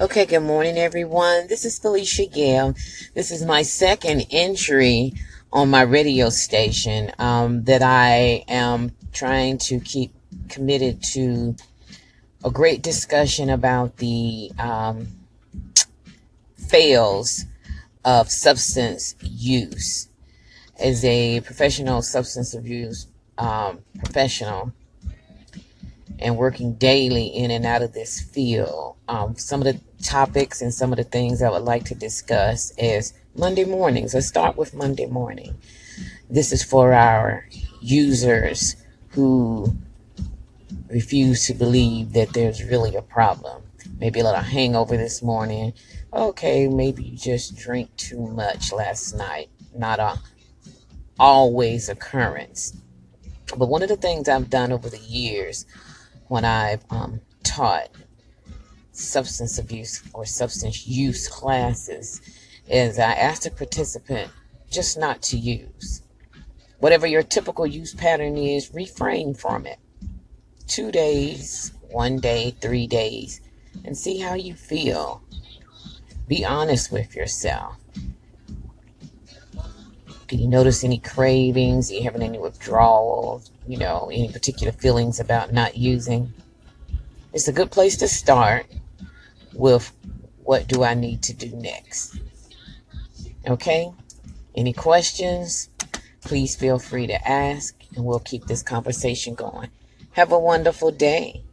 Okay, good morning, everyone. This is Felicia Gale. This is my second entry on my radio station um, that I am trying to keep committed to a great discussion about the um, fails of substance use. As a professional substance abuse um, professional, and working daily in and out of this field. Um, some of the topics and some of the things I would like to discuss is Monday mornings. Let's start with Monday morning. This is for our users who refuse to believe that there's really a problem. Maybe a little hangover this morning. Okay, maybe you just drank too much last night. Not a always occurrence. But one of the things I've done over the years when I've um, taught substance abuse or substance use classes is I ask the participant just not to use. Whatever your typical use pattern is, refrain from it. Two days, one day, three days, and see how you feel. Be honest with yourself. Do you notice any cravings? Are you having any withdrawals? You know, any particular feelings about not using? It's a good place to start with what do I need to do next? Okay? Any questions? Please feel free to ask, and we'll keep this conversation going. Have a wonderful day.